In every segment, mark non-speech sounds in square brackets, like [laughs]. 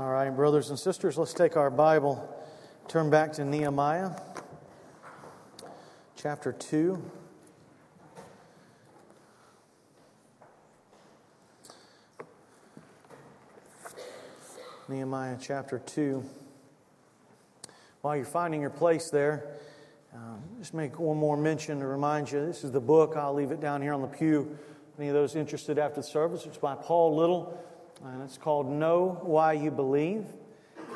All right, brothers and sisters, let's take our Bible, turn back to Nehemiah chapter 2. Nehemiah chapter 2. While you're finding your place there, um, just make one more mention to remind you this is the book. I'll leave it down here on the pew. Any of those interested after the service, it's by Paul Little, and it's called Know Why You Believe.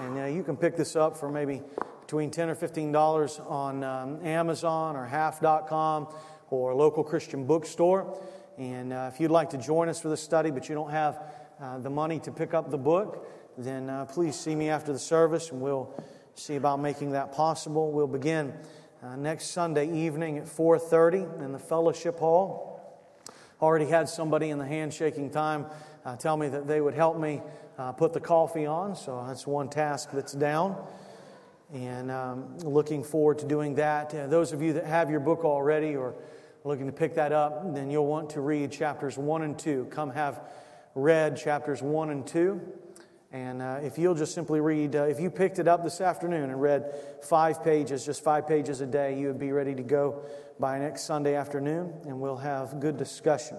And uh, you can pick this up for maybe between 10 or $15 on um, Amazon or half.com or local Christian bookstore. And uh, if you'd like to join us for this study, but you don't have uh, the money to pick up the book, then uh, please see me after the service and we'll see about making that possible. We'll begin uh, next Sunday evening at 4:30 in the fellowship hall. Already had somebody in the handshaking time uh, tell me that they would help me uh, put the coffee on, so that's one task that's down. And um, looking forward to doing that. Uh, those of you that have your book already or looking to pick that up, then you'll want to read chapters 1 and 2. Come have read chapters 1 and 2. And uh, if you'll just simply read, uh, if you picked it up this afternoon and read five pages, just five pages a day, you would be ready to go by next Sunday afternoon, and we'll have good discussion.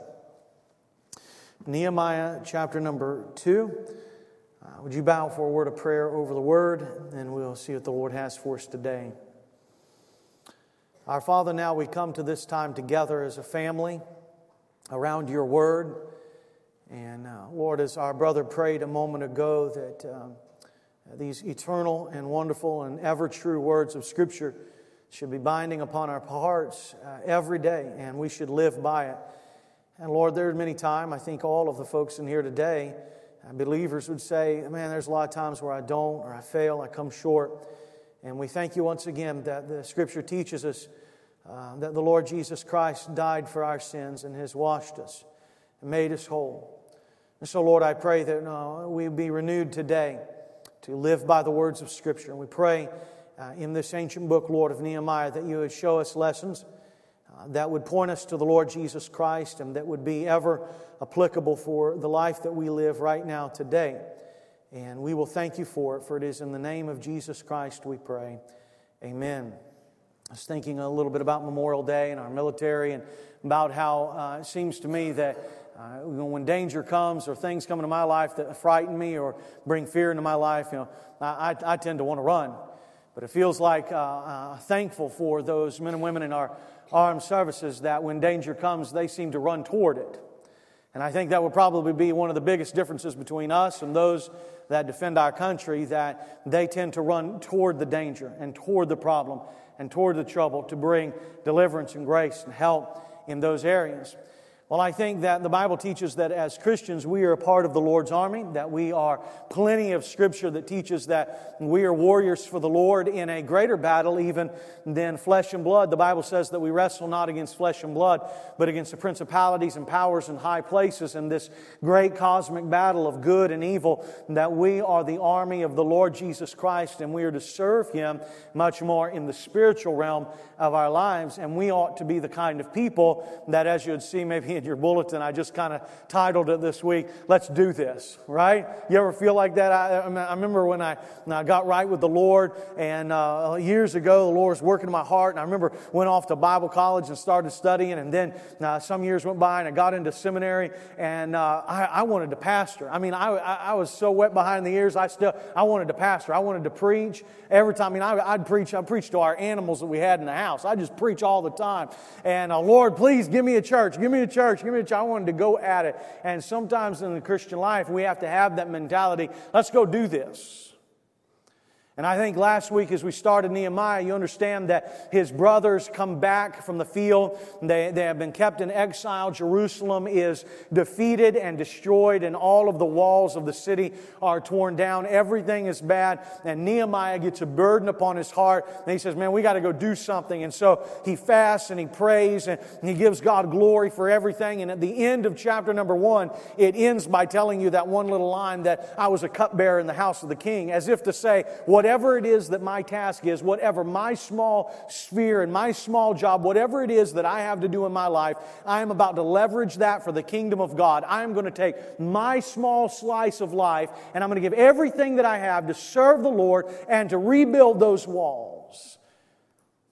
Nehemiah chapter number 2. Uh, would you bow for a word of prayer over the word, and we'll see what the Lord has for us today. Our Father, now we come to this time together as a family around your word. And uh, Lord, as our brother prayed a moment ago, that um, these eternal and wonderful and ever true words of Scripture should be binding upon our hearts uh, every day, and we should live by it. And Lord, there are many times, I think all of the folks in here today, uh, believers would say, Man, there's a lot of times where I don't, or I fail, I come short. And we thank you once again that the Scripture teaches us uh, that the Lord Jesus Christ died for our sins and has washed us and made us whole. And so, Lord, I pray that uh, we be renewed today to live by the words of Scripture. And we pray uh, in this ancient book, Lord, of Nehemiah, that you would show us lessons that would point us to the Lord Jesus Christ and that would be ever applicable for the life that we live right now today. And we will thank you for it, for it is in the name of Jesus Christ we pray. Amen. I was thinking a little bit about Memorial Day and our military and about how uh, it seems to me that uh, when danger comes or things come into my life that frighten me or bring fear into my life, you know, I, I tend to want to run. But it feels like uh, uh, thankful for those men and women in our armed services that when danger comes, they seem to run toward it. And I think that would probably be one of the biggest differences between us and those that defend our country, that they tend to run toward the danger and toward the problem and toward the trouble to bring deliverance and grace and help in those areas. Well, I think that the Bible teaches that as Christians, we are a part of the Lord's army, that we are plenty of scripture that teaches that we are warriors for the Lord in a greater battle even than flesh and blood. The Bible says that we wrestle not against flesh and blood, but against the principalities and powers in high places in this great cosmic battle of good and evil, that we are the army of the Lord Jesus Christ and we are to serve Him much more in the spiritual realm of our lives. And we ought to be the kind of people that, as you'd see maybe in your bulletin. I just kind of titled it this week, Let's Do This, right? You ever feel like that? I, I remember when I, when I, got right with the Lord, and uh, years ago, the Lord was working in my heart, and I remember went off to Bible college and started studying, and then uh, some years went by, and I got into seminary, and uh, I, I, wanted to pastor. I mean, I, I was so wet behind the ears, I still, I wanted to pastor. I wanted to preach every time. I mean, I, would preach, I'd preach to our animals that we had in the house. I just preach all the time. And uh, Lord, please give me a church, give me a church church, give me a. I wanted to go at it. And sometimes in the Christian life, we have to have that mentality let's go do this. And I think last week, as we started Nehemiah, you understand that his brothers come back from the field. They, they have been kept in exile. Jerusalem is defeated and destroyed, and all of the walls of the city are torn down. Everything is bad. And Nehemiah gets a burden upon his heart. And he says, Man, we got to go do something. And so he fasts and he prays and he gives God glory for everything. And at the end of chapter number one, it ends by telling you that one little line that I was a cupbearer in the house of the king, as if to say, What whatever it is that my task is, whatever my small sphere and my small job, whatever it is that I have to do in my life, I am about to leverage that for the kingdom of God. I am going to take my small slice of life and I'm going to give everything that I have to serve the Lord and to rebuild those walls.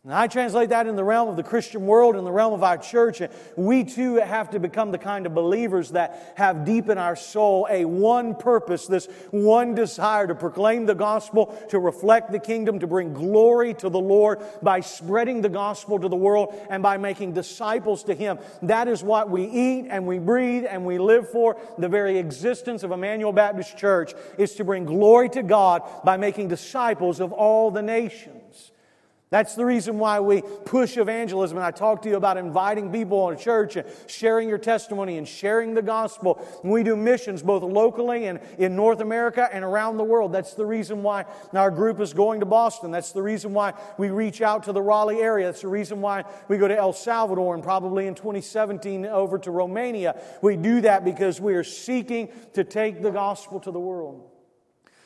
And I translate that in the realm of the Christian world, in the realm of our church. We too have to become the kind of believers that have deep in our soul a one purpose, this one desire to proclaim the gospel, to reflect the kingdom, to bring glory to the Lord by spreading the gospel to the world and by making disciples to Him. That is what we eat and we breathe and we live for. The very existence of Emmanuel Baptist Church is to bring glory to God by making disciples of all the nations. That's the reason why we push evangelism. And I talk to you about inviting people in church and sharing your testimony and sharing the gospel. And we do missions both locally and in North America and around the world. That's the reason why our group is going to Boston. That's the reason why we reach out to the Raleigh area. That's the reason why we go to El Salvador and probably in 2017 over to Romania. We do that because we are seeking to take the gospel to the world.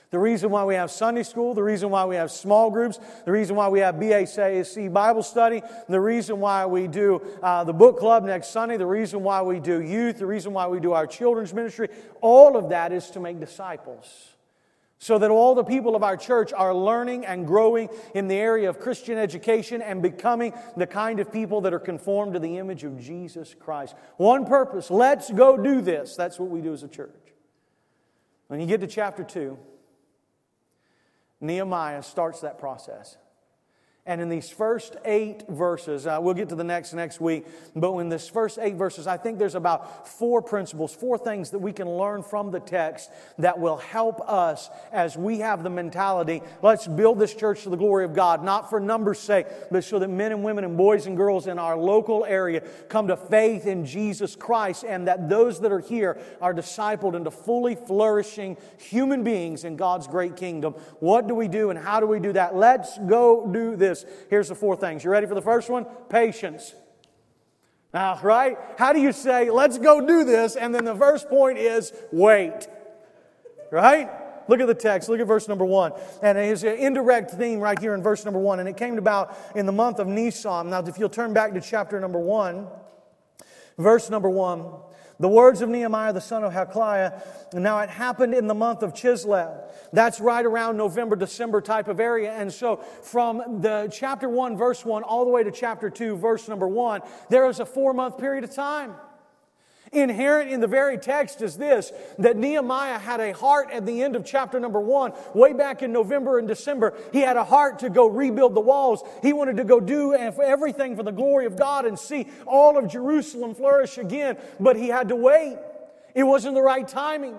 The reason why we have Sunday school, the reason why we have small groups, the reason why we have BAC Bible study, the reason why we do uh, the book club next Sunday, the reason why we do youth, the reason why we do our children's ministry, all of that is to make disciples. So that all the people of our church are learning and growing in the area of Christian education and becoming the kind of people that are conformed to the image of Jesus Christ. One purpose let's go do this. That's what we do as a church. When you get to chapter 2, Nehemiah starts that process. And in these first eight verses, uh, we'll get to the next next week, but in this first eight verses, I think there's about four principles, four things that we can learn from the text that will help us as we have the mentality let's build this church to the glory of God, not for numbers' sake, but so that men and women and boys and girls in our local area come to faith in Jesus Christ and that those that are here are discipled into fully flourishing human beings in God's great kingdom. What do we do and how do we do that? Let's go do this this. Here's the four things. You ready for the first one? Patience. Now, right? How do you say, let's go do this? And then the first point is wait. Right? Look at the text. Look at verse number one. And it's an indirect theme right here in verse number one. And it came about in the month of Nisan. Now, if you'll turn back to chapter number one, verse number one. The words of Nehemiah the son of Hachaliah. Now it happened in the month of Chislev. That's right around November, December type of area. And so from the chapter 1, verse 1, all the way to chapter 2, verse number 1, there is a four month period of time. Inherent in the very text is this that Nehemiah had a heart at the end of chapter number one, way back in November and December. He had a heart to go rebuild the walls. He wanted to go do everything for the glory of God and see all of Jerusalem flourish again, but he had to wait. It wasn't the right timing.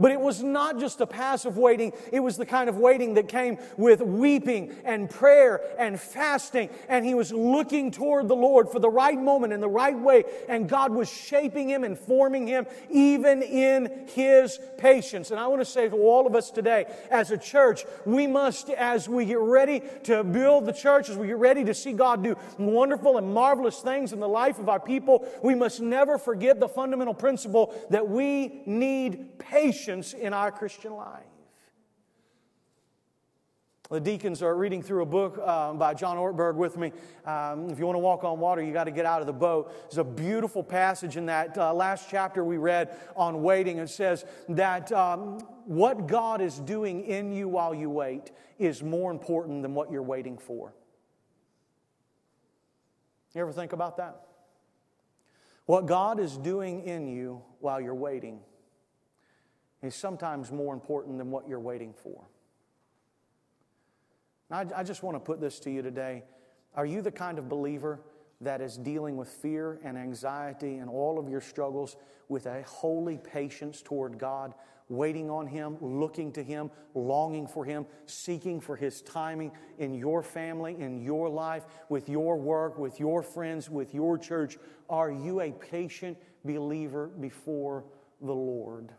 But it was not just a passive waiting, it was the kind of waiting that came with weeping and prayer and fasting. And he was looking toward the Lord for the right moment in the right way. And God was shaping him and forming him even in his patience. And I want to say to all of us today, as a church, we must, as we get ready to build the church, as we get ready to see God do wonderful and marvelous things in the life of our people, we must never forget the fundamental principle that we need patience patience in our Christian life. The deacons are reading through a book uh, by John Ortberg with me. Um, if you want to walk on water, you got to get out of the boat. There's a beautiful passage in that uh, last chapter we read on waiting. It says that um, what God is doing in you while you wait is more important than what you're waiting for. You ever think about that? What God is doing in you while you're waiting is sometimes more important than what you're waiting for. I, I just want to put this to you today. Are you the kind of believer that is dealing with fear and anxiety and all of your struggles with a holy patience toward God, waiting on Him, looking to Him, longing for Him, seeking for His timing in your family, in your life, with your work, with your friends, with your church? Are you a patient believer before the Lord?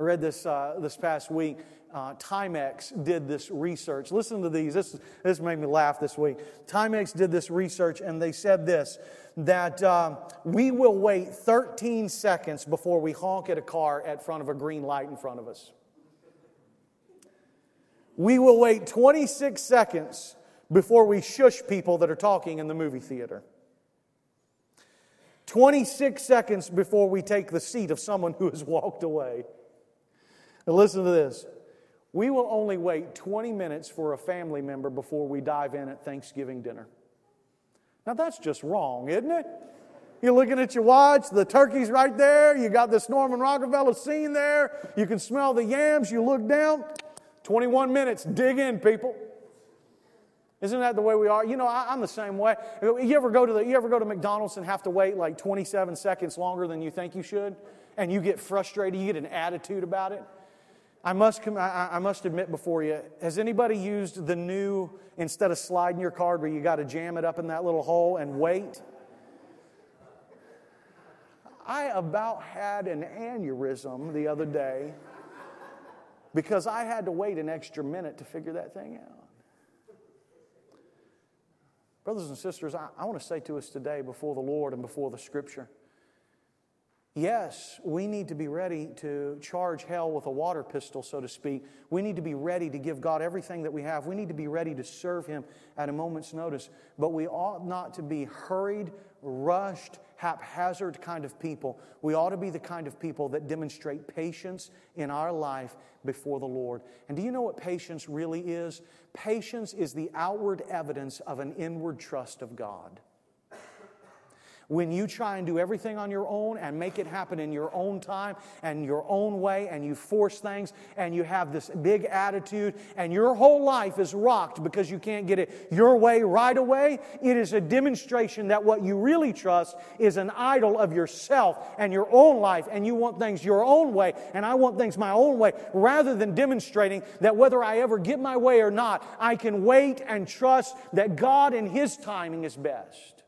I read this uh, this past week. Uh, Timex did this research. Listen to these. This, this made me laugh this week. Timex did this research and they said this that um, we will wait 13 seconds before we honk at a car at front of a green light in front of us. we will wait 26 seconds before we shush people that are talking in the movie theater. 26 seconds before we take the seat of someone who has walked away. Now, listen to this. We will only wait 20 minutes for a family member before we dive in at Thanksgiving dinner. Now, that's just wrong, isn't it? You're looking at your watch, the turkey's right there, you got this Norman Rockefeller scene there, you can smell the yams, you look down, 21 minutes, dig in, people. Isn't that the way we are? You know, I, am the same way. You ever go to the, you ever go to McDonald's and have to wait like 27 seconds longer than you think you should, and you get frustrated, you get an attitude about it? I must, I must admit before you, has anybody used the new, instead of sliding your card where you got to jam it up in that little hole and wait? I about had an aneurysm the other day because I had to wait an extra minute to figure that thing out. Brothers and sisters, I, I want to say to us today before the Lord and before the Scripture Yes, we need to be ready to charge hell with a water pistol, so to speak. We need to be ready to give God everything that we have. We need to be ready to serve Him at a moment's notice. But we ought not to be hurried, rushed, haphazard kind of people. We ought to be the kind of people that demonstrate patience in our life before the Lord. And do you know what patience really is? Patience is the outward evidence of an inward trust of God when you try and do everything on your own and make it happen in your own time and your own way and you force things and you have this big attitude and your whole life is rocked because you can't get it your way right away, it is a demonstration that what you really trust is an idol of yourself and your own life and you want things your own way and I want things my own way rather than demonstrating that whether I ever get my way or not, I can wait and trust that God and His timing is best.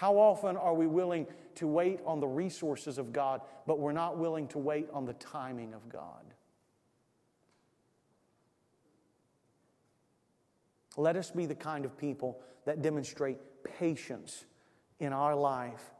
How often are we willing to wait on the resources of God, but we're not willing to wait on the timing of God? Let us be the kind of people that demonstrate patience in our life.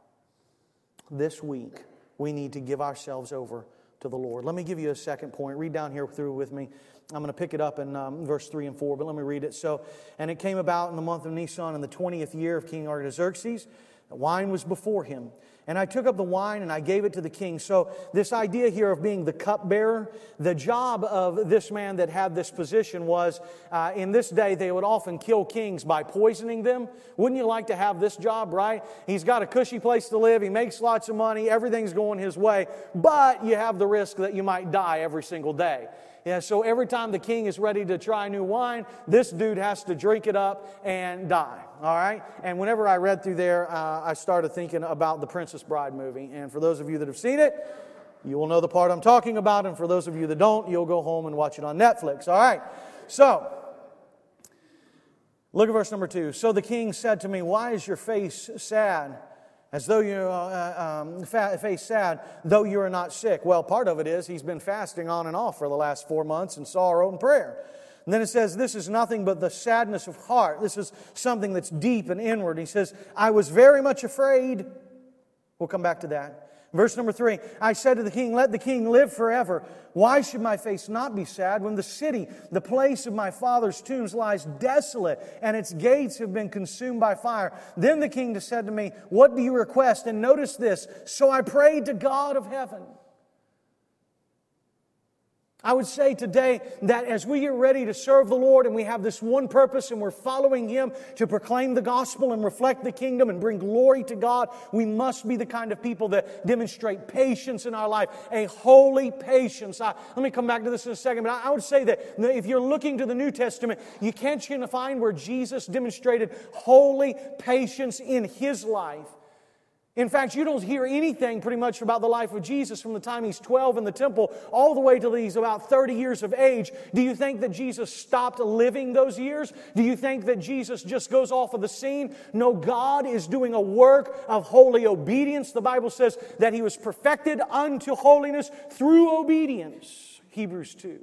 This week, we need to give ourselves over to the Lord. Let me give you a second point. Read down here through with me. I'm going to pick it up in um, verse 3 and 4, but let me read it. So, and it came about in the month of Nisan in the 20th year of King Artaxerxes the wine was before him. And I took up the wine and I gave it to the king. So, this idea here of being the cupbearer, the job of this man that had this position was uh, in this day, they would often kill kings by poisoning them. Wouldn't you like to have this job, right? He's got a cushy place to live, he makes lots of money, everything's going his way, but you have the risk that you might die every single day. Yeah, so every time the king is ready to try new wine, this dude has to drink it up and die. All right? And whenever I read through there, uh, I started thinking about the Princess Bride movie. And for those of you that have seen it, you will know the part I'm talking about. And for those of you that don't, you'll go home and watch it on Netflix. All right? So, look at verse number two. So the king said to me, Why is your face sad? As though you uh, um, face sad, though you are not sick. Well, part of it is he's been fasting on and off for the last four months in sorrow and prayer. And then it says, This is nothing but the sadness of heart. This is something that's deep and inward. He says, I was very much afraid. We'll come back to that. Verse number three I said to the king, Let the king live forever. Why should my face not be sad when the city, the place of my father's tombs, lies desolate and its gates have been consumed by fire? Then the king said to me, What do you request? And notice this So I prayed to God of heaven. I would say today that as we get ready to serve the Lord and we have this one purpose and we're following Him to proclaim the gospel and reflect the kingdom and bring glory to God, we must be the kind of people that demonstrate patience in our life, a holy patience. I, let me come back to this in a second, but I, I would say that if you're looking to the New Testament, you can't find where Jesus demonstrated holy patience in His life. In fact, you don't hear anything pretty much about the life of Jesus from the time he's 12 in the temple all the way till he's about 30 years of age. Do you think that Jesus stopped living those years? Do you think that Jesus just goes off of the scene? No, God is doing a work of holy obedience. The Bible says that he was perfected unto holiness through obedience. Hebrews 2.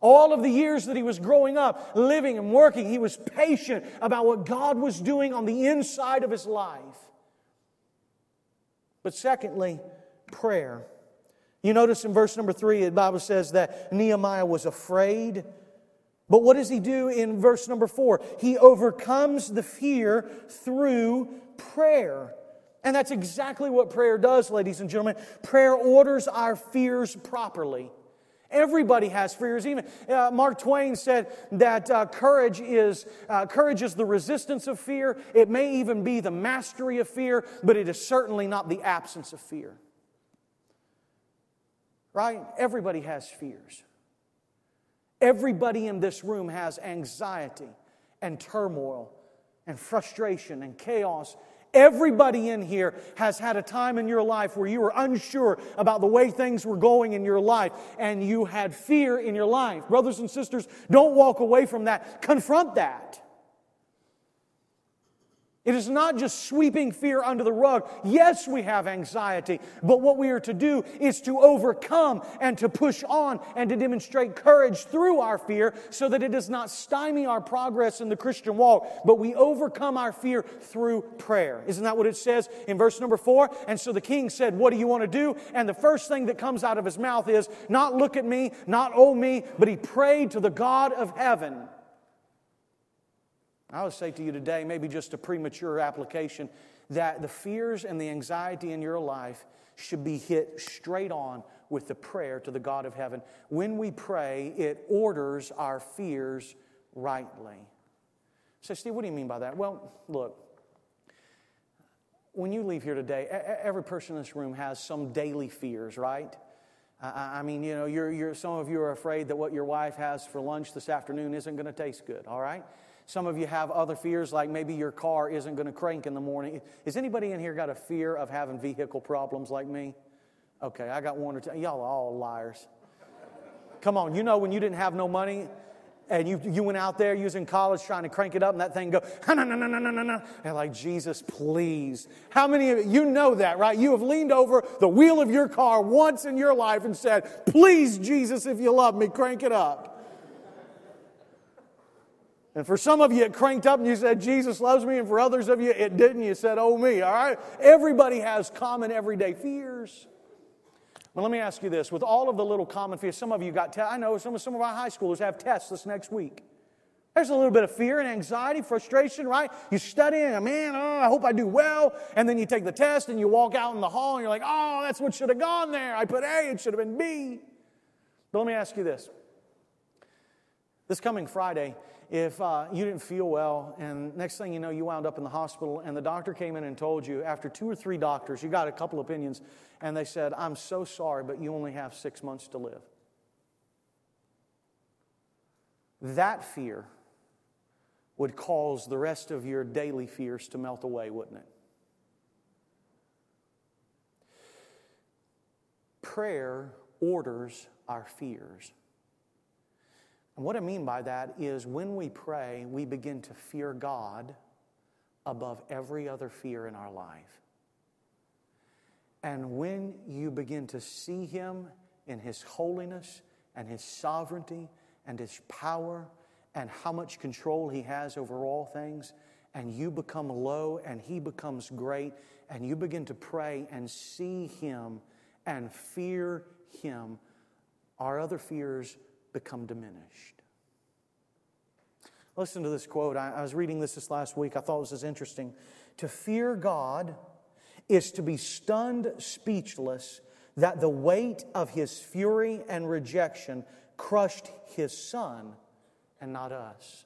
All of the years that he was growing up, living and working, he was patient about what God was doing on the inside of his life. But secondly, prayer. You notice in verse number three, the Bible says that Nehemiah was afraid. But what does he do in verse number four? He overcomes the fear through prayer. And that's exactly what prayer does, ladies and gentlemen. Prayer orders our fears properly. Everybody has fears. Even uh, Mark Twain said that uh, courage is uh, courage is the resistance of fear. It may even be the mastery of fear, but it is certainly not the absence of fear. Right? Everybody has fears. Everybody in this room has anxiety and turmoil and frustration and chaos Everybody in here has had a time in your life where you were unsure about the way things were going in your life and you had fear in your life. Brothers and sisters, don't walk away from that. Confront that. It is not just sweeping fear under the rug. Yes, we have anxiety, but what we are to do is to overcome and to push on and to demonstrate courage through our fear so that it does not stymie our progress in the Christian walk, but we overcome our fear through prayer. Isn't that what it says in verse number four? And so the king said, What do you want to do? And the first thing that comes out of his mouth is, Not look at me, not oh me, but he prayed to the God of heaven. I would say to you today, maybe just a premature application, that the fears and the anxiety in your life should be hit straight on with the prayer to the God of heaven. When we pray, it orders our fears rightly. So, Steve, what do you mean by that? Well, look, when you leave here today, every person in this room has some daily fears, right? I mean, you know, you're, you're, some of you are afraid that what your wife has for lunch this afternoon isn't going to taste good, all right? Some of you have other fears, like maybe your car isn't going to crank in the morning. Is anybody in here got a fear of having vehicle problems like me? Okay, I got one or two. Y'all are all liars. Come on, you know when you didn't have no money and you, you went out there using college trying to crank it up and that thing go, no, no, no, no, no, no. And like, Jesus, please. How many of you, you know that, right? You have leaned over the wheel of your car once in your life and said, please, Jesus, if you love me, crank it up. And for some of you, it cranked up and you said, Jesus loves me. And for others of you, it didn't. You said, oh, me. All right? Everybody has common everyday fears. Well, let me ask you this. With all of the little common fears, some of you got, te- I know some of, some of our high schoolers have tests this next week. There's a little bit of fear and anxiety, frustration, right? You study and, man, oh, I hope I do well. And then you take the test and you walk out in the hall and you're like, oh, that's what should have gone there. I put A, it should have been B. But let me ask you this. This coming Friday, if uh, you didn't feel well and next thing you know you wound up in the hospital and the doctor came in and told you after two or three doctors you got a couple opinions and they said i'm so sorry but you only have six months to live. That fear would cause the rest of your daily fears to melt away wouldn't it? Prayer orders our fears and what I mean by that is when we pray, we begin to fear God above every other fear in our life. And when you begin to see Him in His holiness and His sovereignty and His power and how much control He has over all things, and you become low and He becomes great, and you begin to pray and see Him and fear Him, our other fears become diminished. Listen to this quote. I, I was reading this this last week. I thought this was interesting. To fear God is to be stunned speechless that the weight of his fury and rejection crushed his son and not us.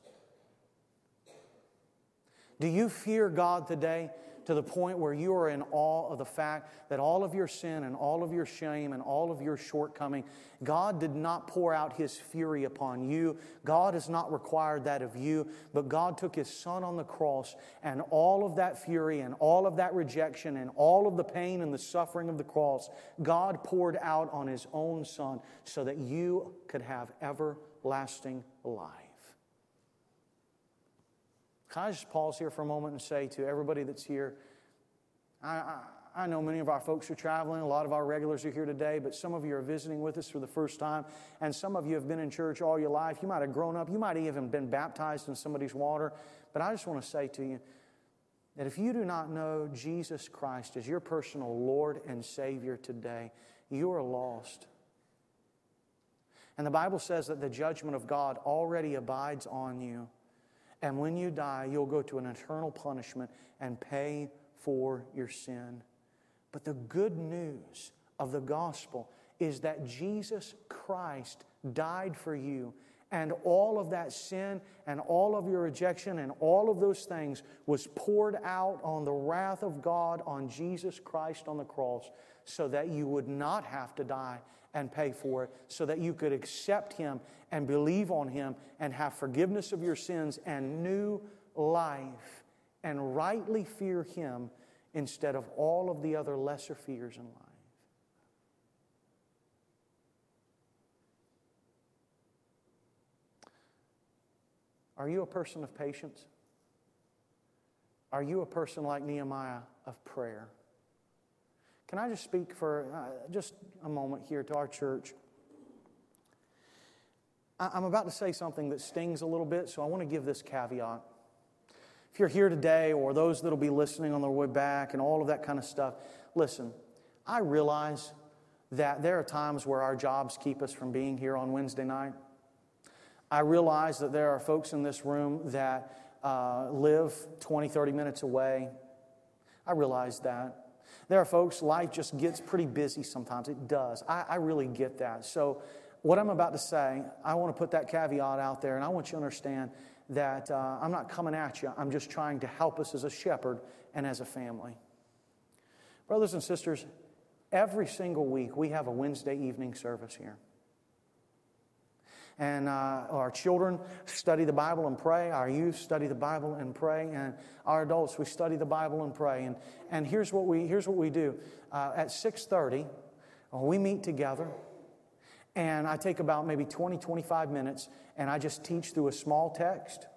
Do you fear God today? To the point where you are in awe of the fact that all of your sin and all of your shame and all of your shortcoming, God did not pour out His fury upon you. God has not required that of you, but God took His Son on the cross and all of that fury and all of that rejection and all of the pain and the suffering of the cross, God poured out on His own Son so that you could have everlasting life. Can I just pause here for a moment and say to everybody that's here, I, I, I, know many of our folks are traveling, a lot of our regulars are here today, but some of you are visiting with us for the first time, and some of you have been in church all your life. You might have grown up, you might have even been baptized in somebody's water, but I just want to say to you that if you do not know Jesus Christ as your personal Lord and Savior today, you are lost. And the Bible says that the judgment of God already abides on you. And when you die, you'll go to an eternal punishment and pay for your sin. But the good news of the gospel is that Jesus Christ died for you. And all of that sin and all of your rejection and all of those things was poured out on the wrath of God on Jesus Christ on the cross so that you would not have to die and pay for it, so that you could accept Him and believe on Him and have forgiveness of your sins and new life and rightly fear Him instead of all of the other lesser fears in life. Are you a person of patience? Are you a person like Nehemiah of prayer? Can I just speak for uh, just a moment here to our church? I- I'm about to say something that stings a little bit, so I want to give this caveat. If you're here today, or those that'll be listening on their way back, and all of that kind of stuff, listen, I realize that there are times where our jobs keep us from being here on Wednesday night. I realize that there are folks in this room that uh, live 20, 30 minutes away. I realize that. There are folks, life just gets pretty busy sometimes. It does. I, I really get that. So, what I'm about to say, I want to put that caveat out there, and I want you to understand that uh, I'm not coming at you. I'm just trying to help us as a shepherd and as a family. Brothers and sisters, every single week we have a Wednesday evening service here and uh, our children study the Bible and pray. Our youth study the Bible and pray, and our adults we study the Bible and pray. And, and here's what we here's what we do. Uh, at six thirty, uh, we meet together, and I take about maybe 20, 25 minutes, and I just teach through a small text.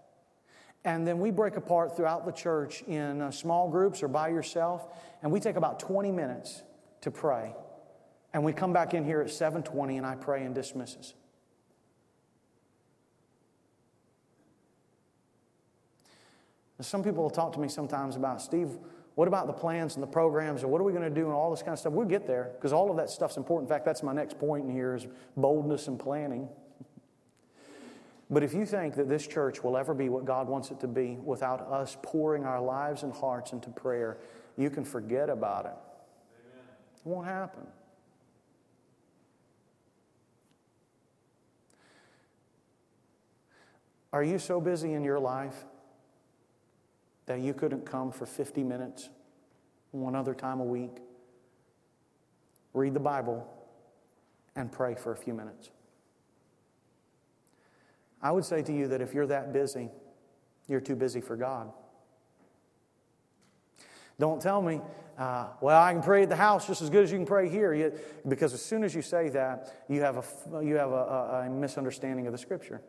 And then we break apart throughout the church in uh, small groups or by yourself, and we take about 20 minutes to pray. And we come back in here at 7:20 and I pray and dismisses. Some people will talk to me sometimes about, Steve, what about the plans and the programs and what are we going to do and all this kind of stuff? We'll get there because all of that stuff's important. In fact, that's my next point in here is boldness and planning. But if you think that this church will ever be what God wants it to be without us pouring our lives and hearts into prayer, you can forget about it. Amen. It won't happen. Are you so busy in your life that you couldn't come for 50 minutes one other time a week, read the Bible, and pray for a few minutes. I would say to you that if you're that busy, you're too busy for God. Don't tell me, uh, well, I can pray at the house just as good as you can pray here, because as soon as you say that, you have a, you have a, a, a misunderstanding of the Scripture.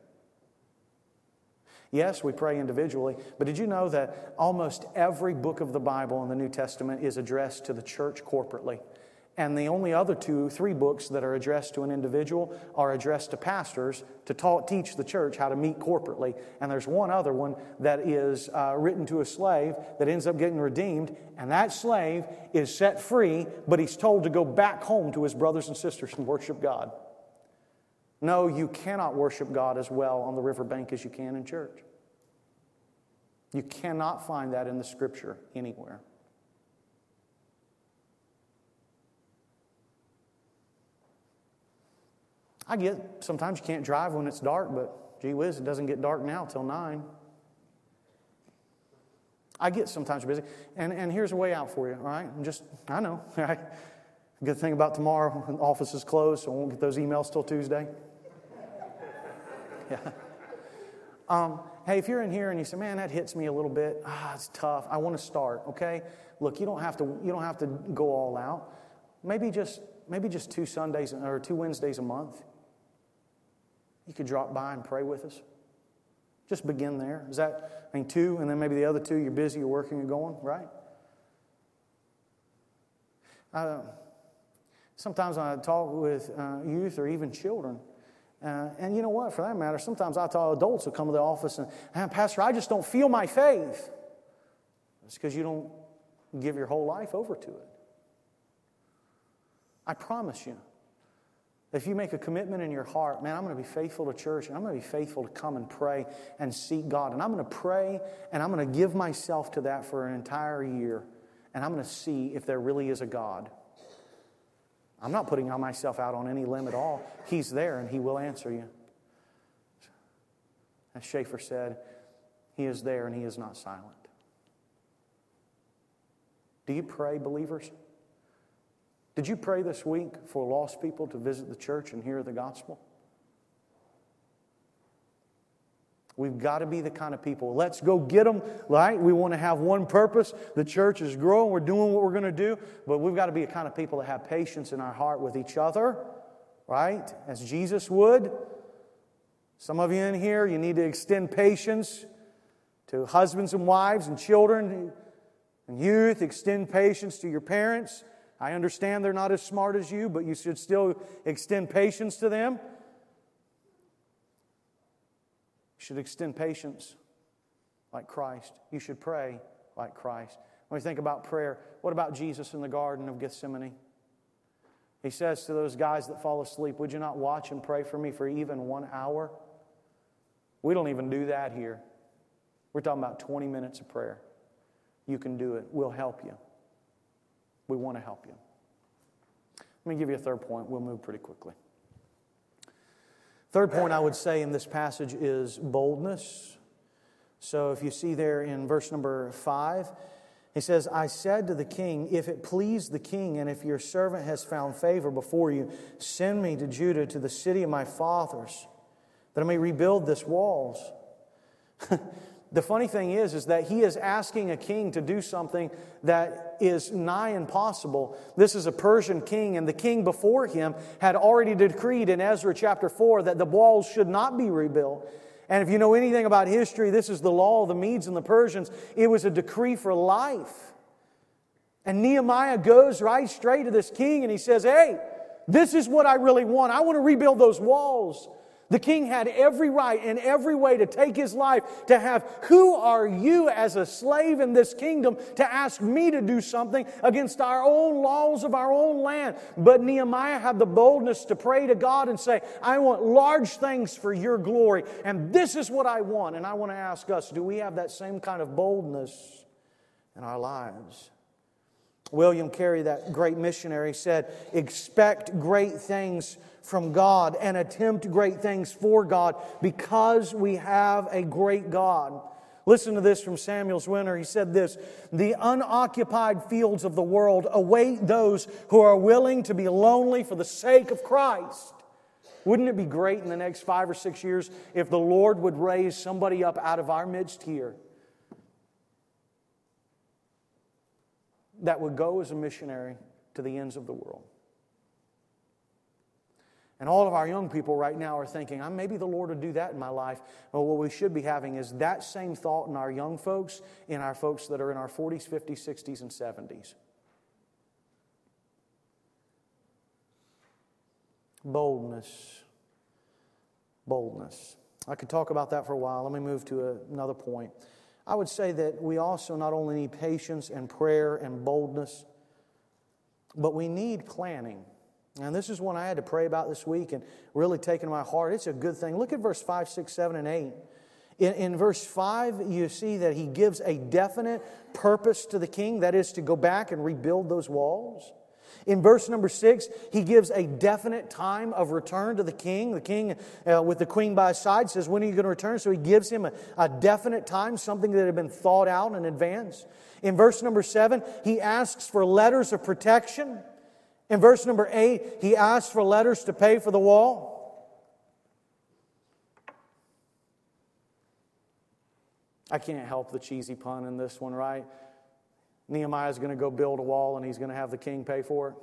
Yes, we pray individually, but did you know that almost every book of the Bible in the New Testament is addressed to the church corporately? And the only other two, three books that are addressed to an individual are addressed to pastors to taught, teach the church how to meet corporately. And there's one other one that is uh, written to a slave that ends up getting redeemed. And that slave is set free, but he's told to go back home to his brothers and sisters and worship God. No, you cannot worship God as well on the riverbank as you can in church. You cannot find that in the scripture anywhere. I get sometimes you can't drive when it's dark, but gee whiz, it doesn't get dark now till 9. I get sometimes you're busy. And, and here's a way out for you, all right? I'm just, I know, all [laughs] right? Good thing about tomorrow, the office is closed, so I won't get those emails till Tuesday. [laughs] yeah. Um, hey, if you're in here and you say, man, that hits me a little bit, ah, it's tough, I want to start, okay? Look, you don't have to, you don't have to go all out. Maybe just, maybe just two Sundays or two Wednesdays a month. You could drop by and pray with us. Just begin there. Is that, I mean, two, and then maybe the other two, you're busy, you're working, you're going, right? Uh, sometimes I talk with uh, youth or even children, uh, and you know what, for that matter, sometimes I talk adults who come to the office and, hey, Pastor, I just don't feel my faith. It's because you don't give your whole life over to it. I promise you. If you make a commitment in your heart, man, I'm going to be faithful to church and I'm going to be faithful to come and pray and seek God. And I'm going to pray and I'm going to give myself to that for an entire year. And I'm going to see if there really is a God. I'm not putting myself out on any limb at all. He's there and He will answer you. As Schaeffer said, He is there and He is not silent. Do you pray, believers? Did you pray this week for lost people to visit the church and hear the gospel? We've got to be the kind of people. Let's go get them, right? We want to have one purpose. The church is growing. We're doing what we're going to do. But we've got to be the kind of people that have patience in our heart with each other, right? As Jesus would. Some of you in here, you need to extend patience to husbands and wives and children and youth. Extend patience to your parents. I understand they're not as smart as you, but you should still extend patience to them. You should extend patience like Christ. You should pray like Christ. When we think about prayer, what about Jesus in the Garden of Gethsemane? He says to those guys that fall asleep, Would you not watch and pray for me for even one hour? We don't even do that here. We're talking about 20 minutes of prayer. You can do it. We'll help you. We want to help you. Let me give you a third point. We'll move pretty quickly. Third point I would say in this passage is boldness. So if you see there in verse number five, he says, I said to the king, If it please the king, and if your servant has found favor before you, send me to Judah, to the city of my fathers, that I may rebuild this walls. [laughs] The funny thing is, is that he is asking a king to do something that is nigh impossible. This is a Persian king, and the king before him had already decreed in Ezra chapter 4 that the walls should not be rebuilt. And if you know anything about history, this is the law of the Medes and the Persians. It was a decree for life. And Nehemiah goes right straight to this king and he says, Hey, this is what I really want. I want to rebuild those walls. The king had every right and every way to take his life, to have, who are you as a slave in this kingdom to ask me to do something against our own laws of our own land? But Nehemiah had the boldness to pray to God and say, I want large things for your glory, and this is what I want. And I want to ask us, do we have that same kind of boldness in our lives? William Carey, that great missionary, said, Expect great things from God and attempt great things for God because we have a great God. Listen to this from Samuel Zwemer. He said this The unoccupied fields of the world await those who are willing to be lonely for the sake of Christ. Wouldn't it be great in the next five or six years if the Lord would raise somebody up out of our midst here that would go as a missionary to the ends of the world? And all of our young people right now are thinking, I'm maybe the Lord would do that in my life. Well, what we should be having is that same thought in our young folks, in our folks that are in our 40s, 50s, 60s, and 70s. Boldness. Boldness. I could talk about that for a while. Let me move to another point. I would say that we also not only need patience and prayer and boldness, but we need planning. And this is one I had to pray about this week and really taken my heart. It's a good thing. Look at verse 5, 6, 7, and 8. In, in, verse 5, you see that he gives a definite purpose to the king, that is to go back and rebuild those walls. In verse number 6, he gives a definite time of return to the king. The king, uh, with the queen by his side, says, When are you going to return? So he gives him a, a definite time, something that had been thought out in advance. In verse number 7, he asks for letters of protection. In verse number 8, he asks for letters to pay for the wall. I can't help the cheesy pun in this one, right? Nehemiah's going to go build a wall and he's going to have the king pay for it.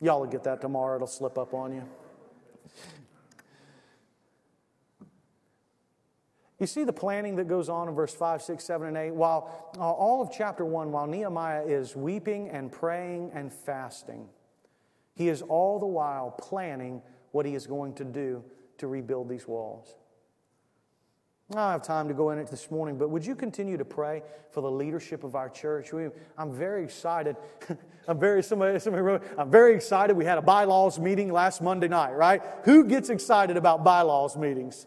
Y'all will get that tomorrow, it'll slip up on you. You see the planning that goes on in verse 5, 6, 7, and 8? While uh, all of chapter 1, while Nehemiah is weeping and praying and fasting, he is all the while planning what he is going to do to rebuild these walls. I don't have time to go in it this morning, but would you continue to pray for the leadership of our church? We, I'm very excited. [laughs] I'm very somebody, somebody wrote, I'm very excited. We had a bylaws meeting last Monday night, right? Who gets excited about bylaws meetings?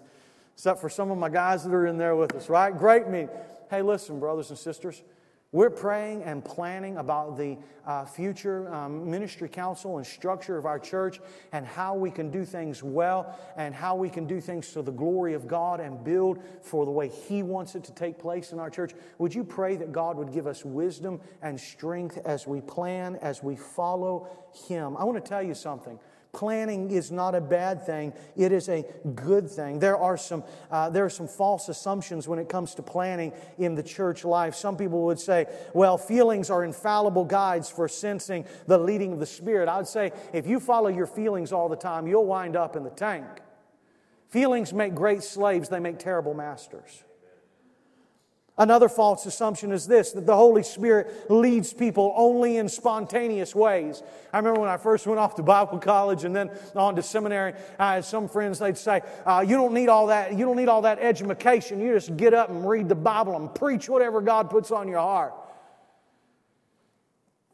Except for some of my guys that are in there with us, right? Great meeting. Hey, listen, brothers and sisters. We're praying and planning about the uh, future um, ministry council and structure of our church and how we can do things well and how we can do things to the glory of God and build for the way He wants it to take place in our church. Would you pray that God would give us wisdom and strength as we plan, as we follow Him? I want to tell you something. Planning is not a bad thing, it is a good thing. There are, some, uh, there are some false assumptions when it comes to planning in the church life. Some people would say, well, feelings are infallible guides for sensing the leading of the Spirit. I would say, if you follow your feelings all the time, you'll wind up in the tank. Feelings make great slaves, they make terrible masters. Another false assumption is this that the Holy Spirit leads people only in spontaneous ways. I remember when I first went off to Bible college and then on to seminary, I had some friends, they'd say, uh, You don't need all that, you don't need all that education. You just get up and read the Bible and preach whatever God puts on your heart.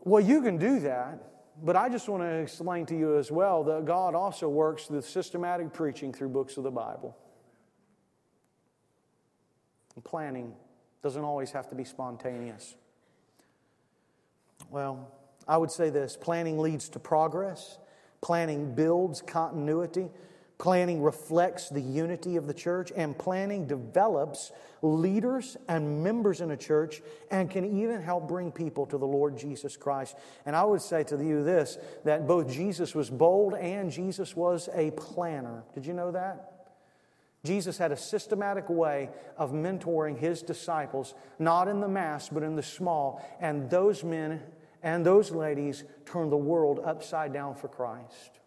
Well, you can do that, but I just want to explain to you as well that God also works with systematic preaching through books of the Bible and planning doesn't always have to be spontaneous. Well, I would say this planning leads to progress, planning builds continuity, planning reflects the unity of the church, and planning develops leaders and members in a church and can even help bring people to the Lord Jesus Christ. And I would say to you this that both Jesus was bold and Jesus was a planner. Did you know that? Jesus had a systematic way of mentoring his disciples, not in the mass, but in the small. And those men and those ladies turned the world upside down for Christ.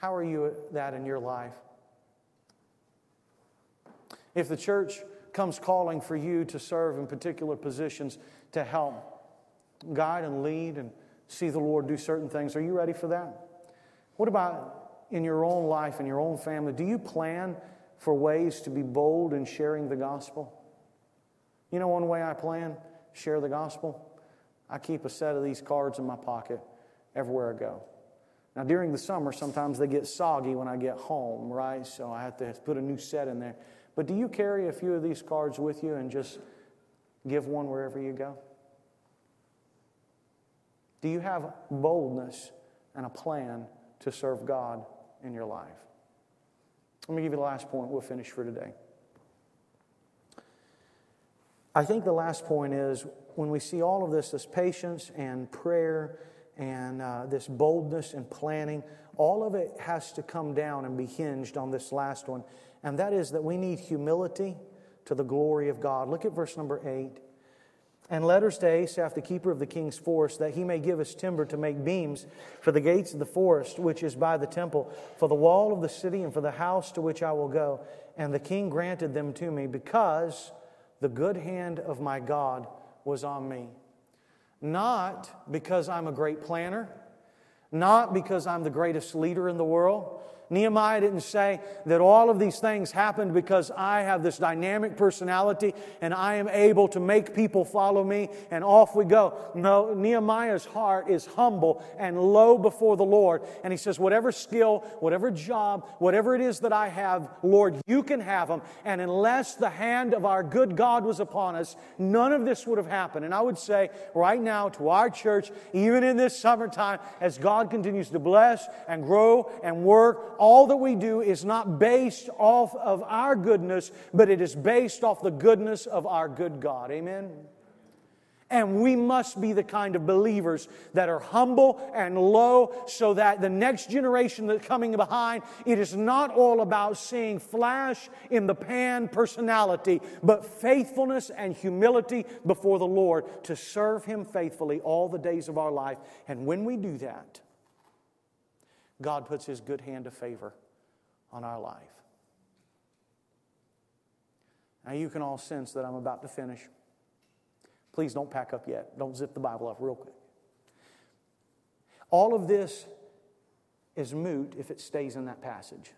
How are you at that in your life? If the church comes calling for you to serve in particular positions to help guide and lead and see the Lord do certain things, are you ready for that? What about in your own life, in your own family, do you plan for ways to be bold in sharing the gospel? You know, one way I plan, share the gospel? I keep a set of these cards in my pocket everywhere I go. Now, during the summer, sometimes they get soggy when I get home, right? So I have to put a new set in there. But do you carry a few of these cards with you and just give one wherever you go? Do you have boldness and a plan to serve God in your life. Let me give you the last point. We'll finish for today. I think the last point is when we see all of this, this patience and prayer and uh, this boldness and planning, all of it has to come down and be hinged on this last one. And that is that we need humility to the glory of God. Look at verse number eight. And letters to Asaph, the keeper of the king's forest, that he may give us timber to make beams for the gates of the forest, which is by the temple, for the wall of the city, and for the house to which I will go. And the king granted them to me, because the good hand of my God was on me. Not because I'm a great planner, not because I'm the greatest leader in the world, Nehemiah didn't say that all of these things happened because I have this dynamic personality and I am able to make people follow me and off we go. No, Nehemiah's heart is humble and low before the Lord. And he says, Whatever skill, whatever job, whatever it is that I have, Lord, you can have them. And unless the hand of our good God was upon us, none of this would have happened. And I would say right now to our church, even in this summertime, as God continues to bless and grow and work, all that we do is not based off of our goodness, but it is based off the goodness of our good God. Amen? And we must be the kind of believers that are humble and low so that the next generation that's coming behind, it is not all about seeing flash in the pan personality, but faithfulness and humility before the Lord to serve Him faithfully all the days of our life. And when we do that, God puts His good hand of favor on our life. Now, you can all sense that I'm about to finish. Please don't pack up yet. Don't zip the Bible up real quick. All of this is moot if it stays in that passage.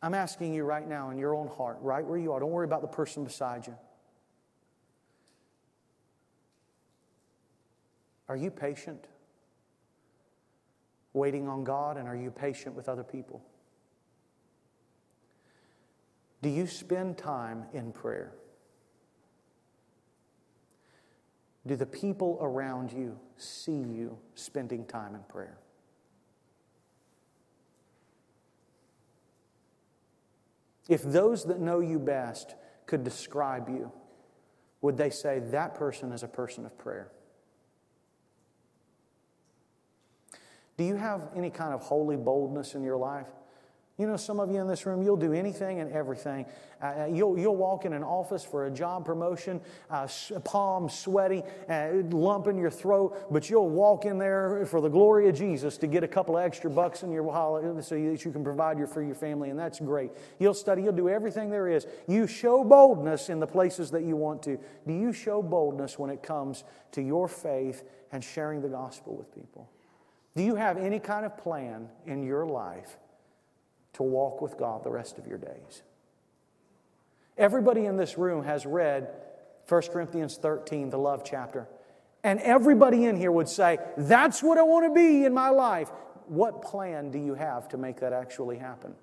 I'm asking you right now in your own heart, right where you are, don't worry about the person beside you. Are you patient? Waiting on God, and are you patient with other people? Do you spend time in prayer? Do the people around you see you spending time in prayer? If those that know you best could describe you, would they say that person is a person of prayer? Do you have any kind of holy boldness in your life? You know, some of you in this room, you'll do anything and everything. Uh, uh you'll, you'll walk in an office for a job promotion, uh, palms sweaty, uh, lump in your throat, but you'll walk in there for the glory of Jesus to get a couple of extra bucks in your wallet so that you can provide your, for your family, and that's great. You'll study, you'll do everything there is. You show boldness in the places that you want to. Do you show boldness when it comes to your faith and sharing the gospel with people? Do you have any kind of plan in your life to walk with God the rest of your days? Everybody in this room has read 1 Corinthians 13, the love chapter. And everybody in here would say, That's what I want to be in my life. What plan do you have to make that actually happen?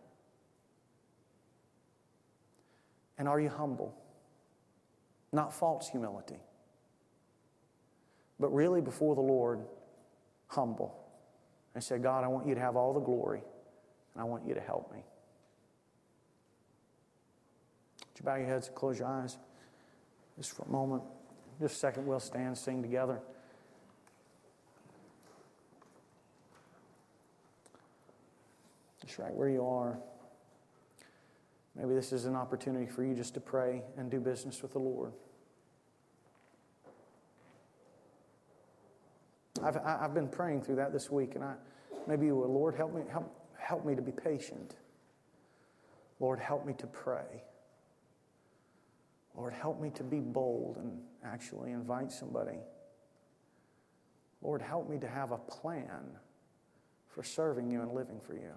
And are you humble? Not false humility, but really before the Lord, humble and say, God, I want you to have all the glory, and I want you to help me. Would you bow your heads and close your eyes just for a moment? Just a second, we'll stand, sing together. Just right where you are. Maybe this is an opportunity for you just to pray and do business with the Lord. I've, I've been praying through that this week, and I maybe you will, Lord, help me, help, help me to be patient. Lord, help me to pray. Lord, help me to be bold and actually invite somebody. Lord, help me to have a plan for serving you and living for you.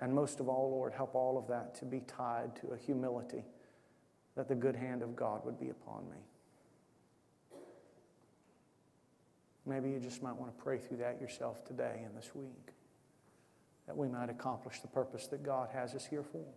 And most of all, Lord, help all of that to be tied to a humility that the good hand of God would be upon me. Maybe you just might want to pray through that yourself today and this week, that we might accomplish the purpose that God has us here for.